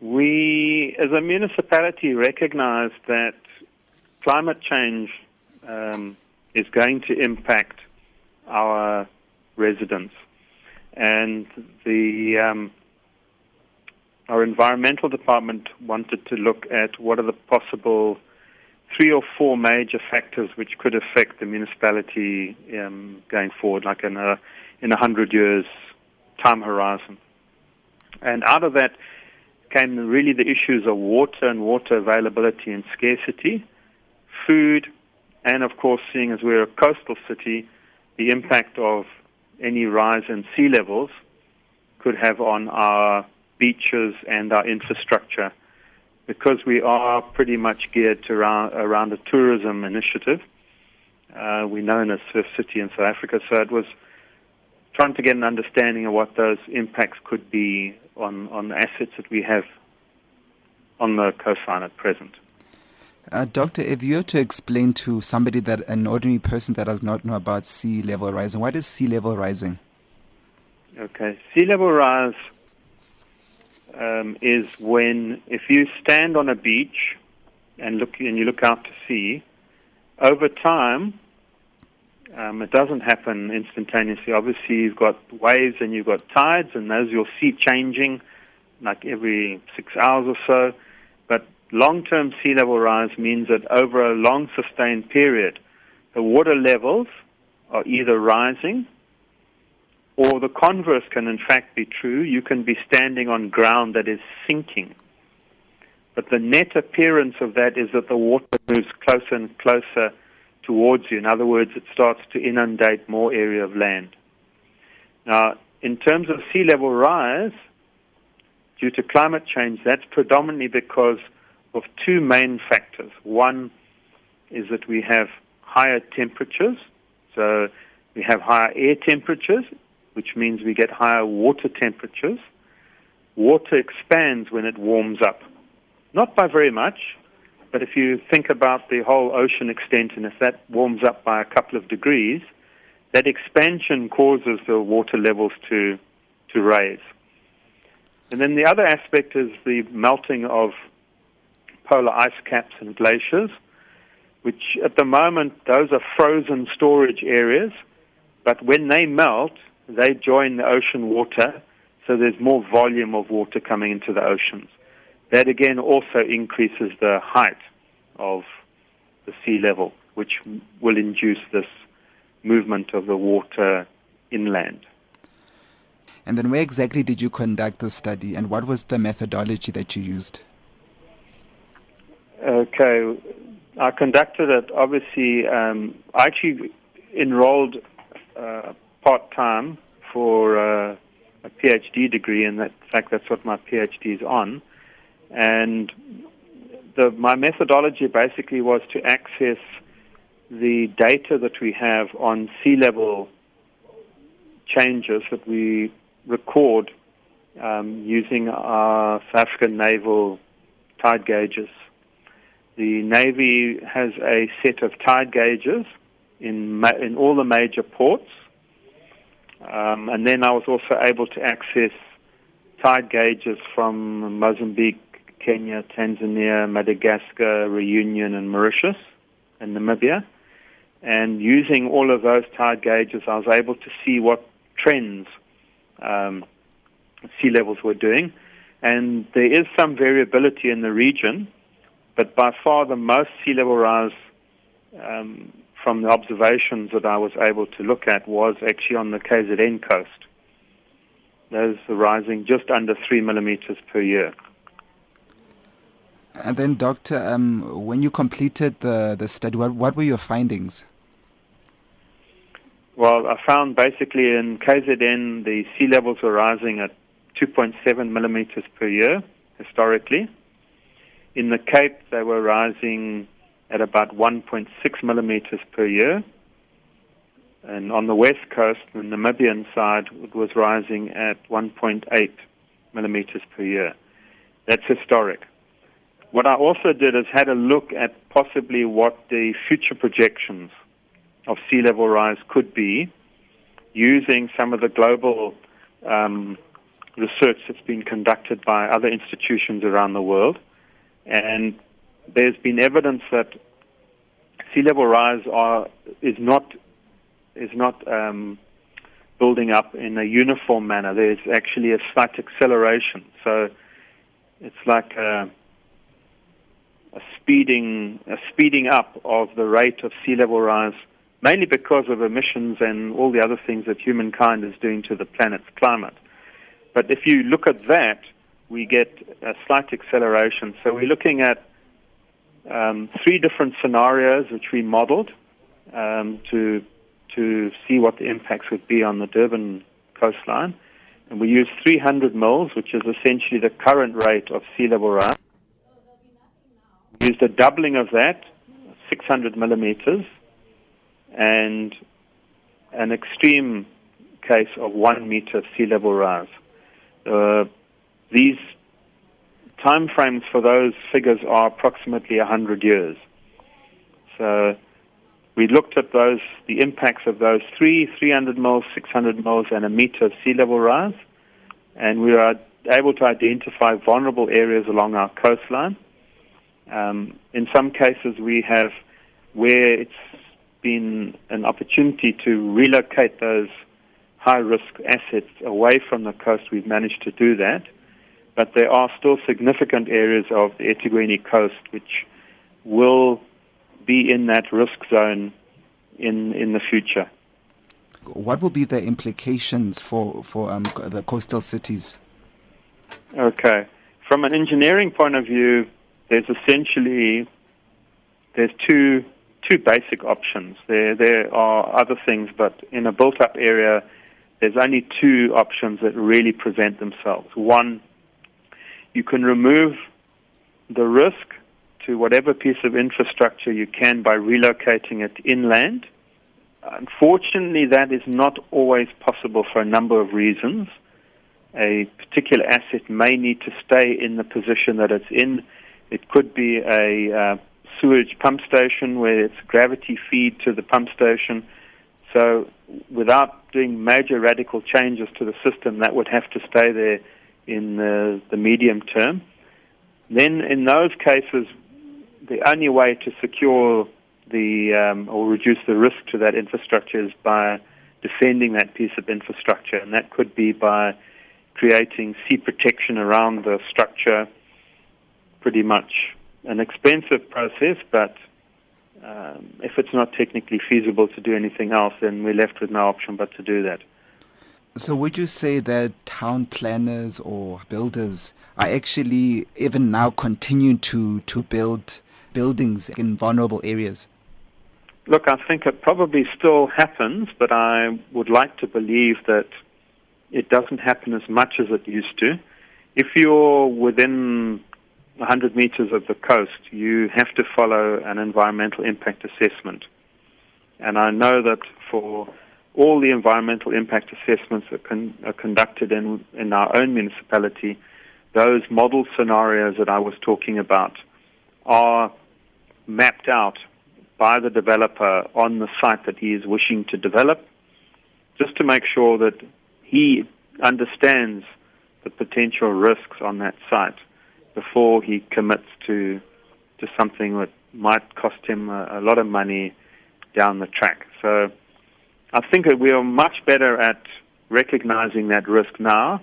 We, as a municipality, recognize that climate change um, is going to impact our residents. And the um, our environmental department wanted to look at what are the possible three or four major factors which could affect the municipality um, going forward, like in a in a hundred years time horizon. And out of that came really the issues of water and water availability and scarcity, food, and of course, seeing as we're a coastal city, the impact of any rise in sea levels could have on our beaches and our infrastructure. Because we are pretty much geared to around, around a tourism initiative, uh, we're known as Surf City in South Africa, so it was trying to get an understanding of what those impacts could be on, on the assets that we have on the coastline at present. Uh, doctor, if you were to explain to somebody that an ordinary person that does not know about sea level rising, what is sea level rising? Okay, sea level rise um, is when if you stand on a beach and look and you look out to sea, over time, um, it doesn't happen instantaneously. Obviously, you've got waves and you've got tides, and those you'll see changing like every six hours or so. But long-term sea level rise means that over a long sustained period, the water levels are either rising or the converse can in fact be true. You can be standing on ground that is sinking. But the net appearance of that is that the water moves closer and closer towards you. In other words, it starts to inundate more area of land. Now, in terms of sea level rise, due to climate change, that's predominantly because of two main factors. One is that we have higher temperatures, so we have higher air temperatures, which means we get higher water temperatures. Water expands when it warms up. Not by very much, but if you think about the whole ocean extent, and if that warms up by a couple of degrees, that expansion causes the water levels to, to raise. And then the other aspect is the melting of polar ice caps and glaciers, which at the moment, those are frozen storage areas, but when they melt, they join the ocean water, so there's more volume of water coming into the oceans. That again also increases the height of the sea level, which will induce this movement of the water inland. And then, where exactly did you conduct the study, and what was the methodology that you used? Okay, I conducted it. Obviously, um, I actually enrolled uh, part time for uh, a PhD degree, and that, in fact, that's what my PhD is on. And the, my methodology basically was to access the data that we have on sea level changes that we record um, using our South African naval tide gauges. The Navy has a set of tide gauges in, ma- in all the major ports. Um, and then I was also able to access tide gauges from Mozambique, Kenya, Tanzania, Madagascar, Reunion, and Mauritius, and Namibia. And using all of those tide gauges, I was able to see what trends um, sea levels were doing. And there is some variability in the region, but by far the most sea level rise um, from the observations that I was able to look at was actually on the KZN coast. Those are rising just under three millimeters per year. And then, Doctor, um, when you completed the, the study, what, what were your findings? Well, I found basically in KZN the sea levels were rising at 2.7 millimeters per year historically. In the Cape, they were rising at about 1.6 millimeters per year. And on the west coast, the Namibian side, it was rising at 1.8 millimeters per year. That's historic. What I also did is had a look at possibly what the future projections of sea level rise could be using some of the global um, research that's been conducted by other institutions around the world, and there's been evidence that sea level rise are, is not is not um, building up in a uniform manner. There's actually a slight acceleration. So it's like a speeding a speeding up of the rate of sea level rise, mainly because of emissions and all the other things that humankind is doing to the planet's climate. But if you look at that, we get a slight acceleration. So we're looking at um, three different scenarios which we modeled um, to to see what the impacts would be on the Durban coastline. And we used 300 mils, which is essentially the current rate of sea level rise. Used a doubling of that, 600 millimeters, and an extreme case of one meter sea level rise. Uh, these time frames for those figures are approximately 100 years. So we looked at those, the impacts of those three, 300 mils, 600 mils, and a meter of sea level rise, and we were able to identify vulnerable areas along our coastline. Um, in some cases, we have where it's been an opportunity to relocate those high risk assets away from the coast, we've managed to do that. But there are still significant areas of the eThekwini coast which will be in that risk zone in, in the future. What will be the implications for, for um, the coastal cities? Okay. From an engineering point of view, there's essentially there's two two basic options. There there are other things, but in a built up area, there's only two options that really present themselves. One, you can remove the risk to whatever piece of infrastructure you can by relocating it inland. Unfortunately, that is not always possible for a number of reasons. A particular asset may need to stay in the position that it's in. It could be a uh, sewage pump station where it's gravity feed to the pump station. So, without doing major radical changes to the system, that would have to stay there in the, the medium term. Then, in those cases, the only way to secure the um, or reduce the risk to that infrastructure is by defending that piece of infrastructure, and that could be by creating sea protection around the structure. Pretty much an expensive process, but um, if it's not technically feasible to do anything else, then we're left with no option but to do that. So, would you say that town planners or builders are actually even now continuing to, to build buildings in vulnerable areas? Look, I think it probably still happens, but I would like to believe that it doesn't happen as much as it used to. If you're within 100 meters of the coast, you have to follow an environmental impact assessment. And I know that for all the environmental impact assessments that con- are conducted in, in our own municipality, those model scenarios that I was talking about are mapped out by the developer on the site that he is wishing to develop, just to make sure that he understands the potential risks on that site before he commits to to something that might cost him a, a lot of money down the track. So I think that we are much better at recognizing that risk now.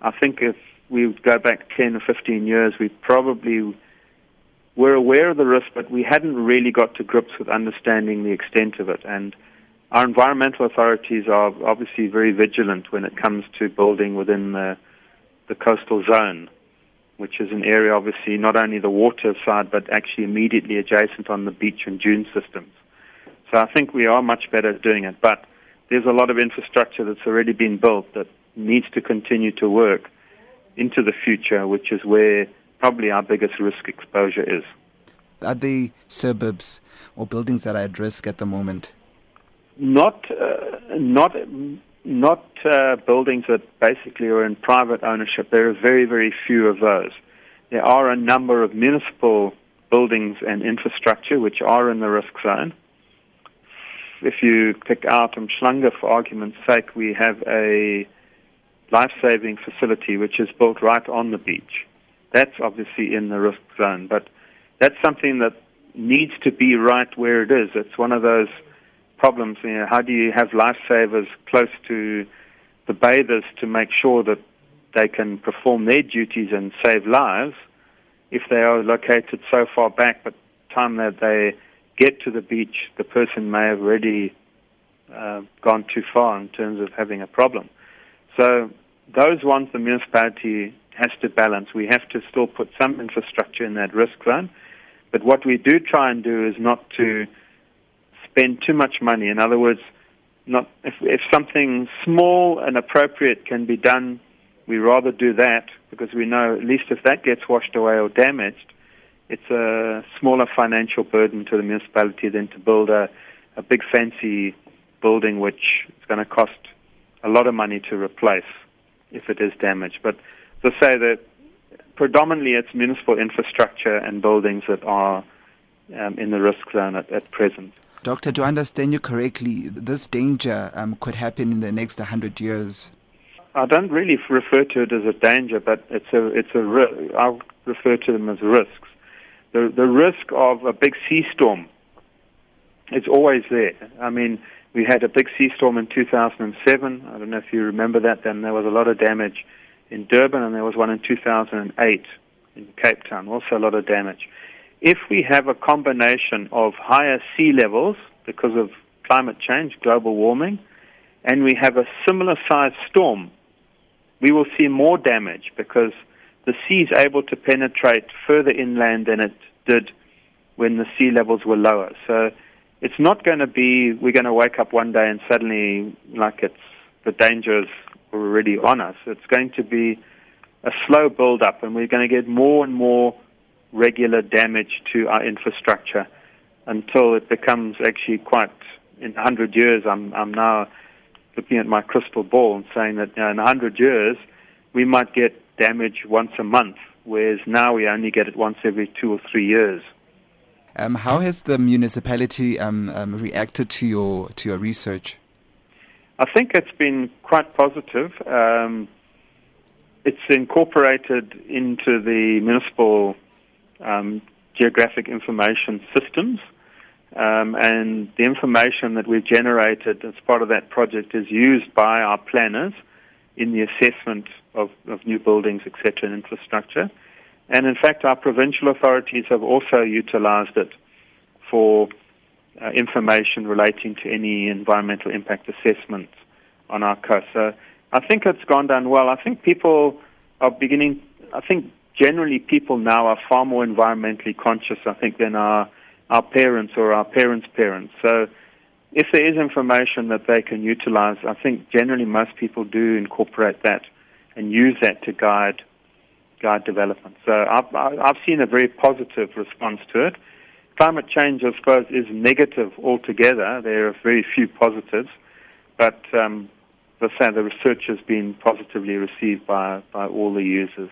I think if we go back 10 or 15 years, we probably were aware of the risk, but we hadn't really got to grips with understanding the extent of it. And our environmental authorities are obviously very vigilant when it comes to building within the, the coastal zone, which is an area, obviously, not only the water side, but actually immediately adjacent on the beach and dune systems. So I think we are much better at doing it. But there's a lot of infrastructure that's already been built that needs to continue to work into the future, which is where probably our biggest risk exposure is. Are the suburbs or buildings that are at risk at the moment? Not, uh, not, not uh, buildings that basically are in private ownership. There are very, very few of those. There are a number of municipal buildings and infrastructure which are in the risk zone. If you pick out Umhlanga, for argument's sake, we have a life-saving facility, which is built right on the beach. That's obviously in the risk zone, but that's something that needs to be right where it is. It's one of those problems. You know, how do you have lifesavers close to the bathers to make sure that they can perform their duties and save lives if they are located so far back, but time that they get to the beach, the person may have already uh, gone too far in terms of having a problem. So those ones the municipality has to balance. We have to still put some infrastructure in that risk zone, but what we do try and do is not to spend too much money. In other words, not if, if something small and appropriate can be done, we rather do that because we know at least if that gets washed away or damaged, it's a smaller financial burden to the municipality than to build a, a big fancy building which is going to cost a lot of money to replace if it is damaged. But to say that predominantly it's municipal infrastructure and buildings that are um, in the risk zone at, at present. Doctor, do I understand you correctly? This danger um, could happen in the next 100 years. I don't really refer to it as a danger, but it's a it's a I'll refer to them as risks. The the risk of a big sea storm is always there. I mean, we had a big sea storm in 2007. I don't know if you remember that. Then there was a lot of damage in Durban, and there was one in 2008 in Cape Town. Also, a lot of damage if we have a combination of higher sea levels because of climate change, global warming, and we have a similar sized storm, we will see more damage because the sea is able to penetrate further inland than it did when the sea levels were lower. So it's not going to be we're going to wake up one day and suddenly like it's the dangers already on us. It's going to be a slow build up and we're going to get more and more regular damage to our infrastructure until it becomes actually quite in 100 years I'm I'm now looking at my crystal ball and saying that you know, in 100 years we might get damage once a month whereas now we only get it once every 2 or 3 years. Um, how has the municipality um, um, reacted to your to your research? I think it's been quite positive. Um, it's incorporated into the municipal um, geographic information systems. Um, and the information that we've generated as part of that project is used by our planners in the assessment of, of new buildings, etc., and infrastructure. And in fact, our provincial authorities have also utilized it for uh, information relating to any environmental impact assessments on our coast. So I think it's gone down well. I think people are beginning, I think generally people now are far more environmentally conscious, I think, than our, our parents or our parents' parents. So if there is information that they can utilize, I think generally most people do incorporate that and use that to guide guide development. So I've, I've seen a very positive response to it. Climate change, I suppose, is negative altogether. There are very few positives, but um, say, the research has been positively received by, by all the users.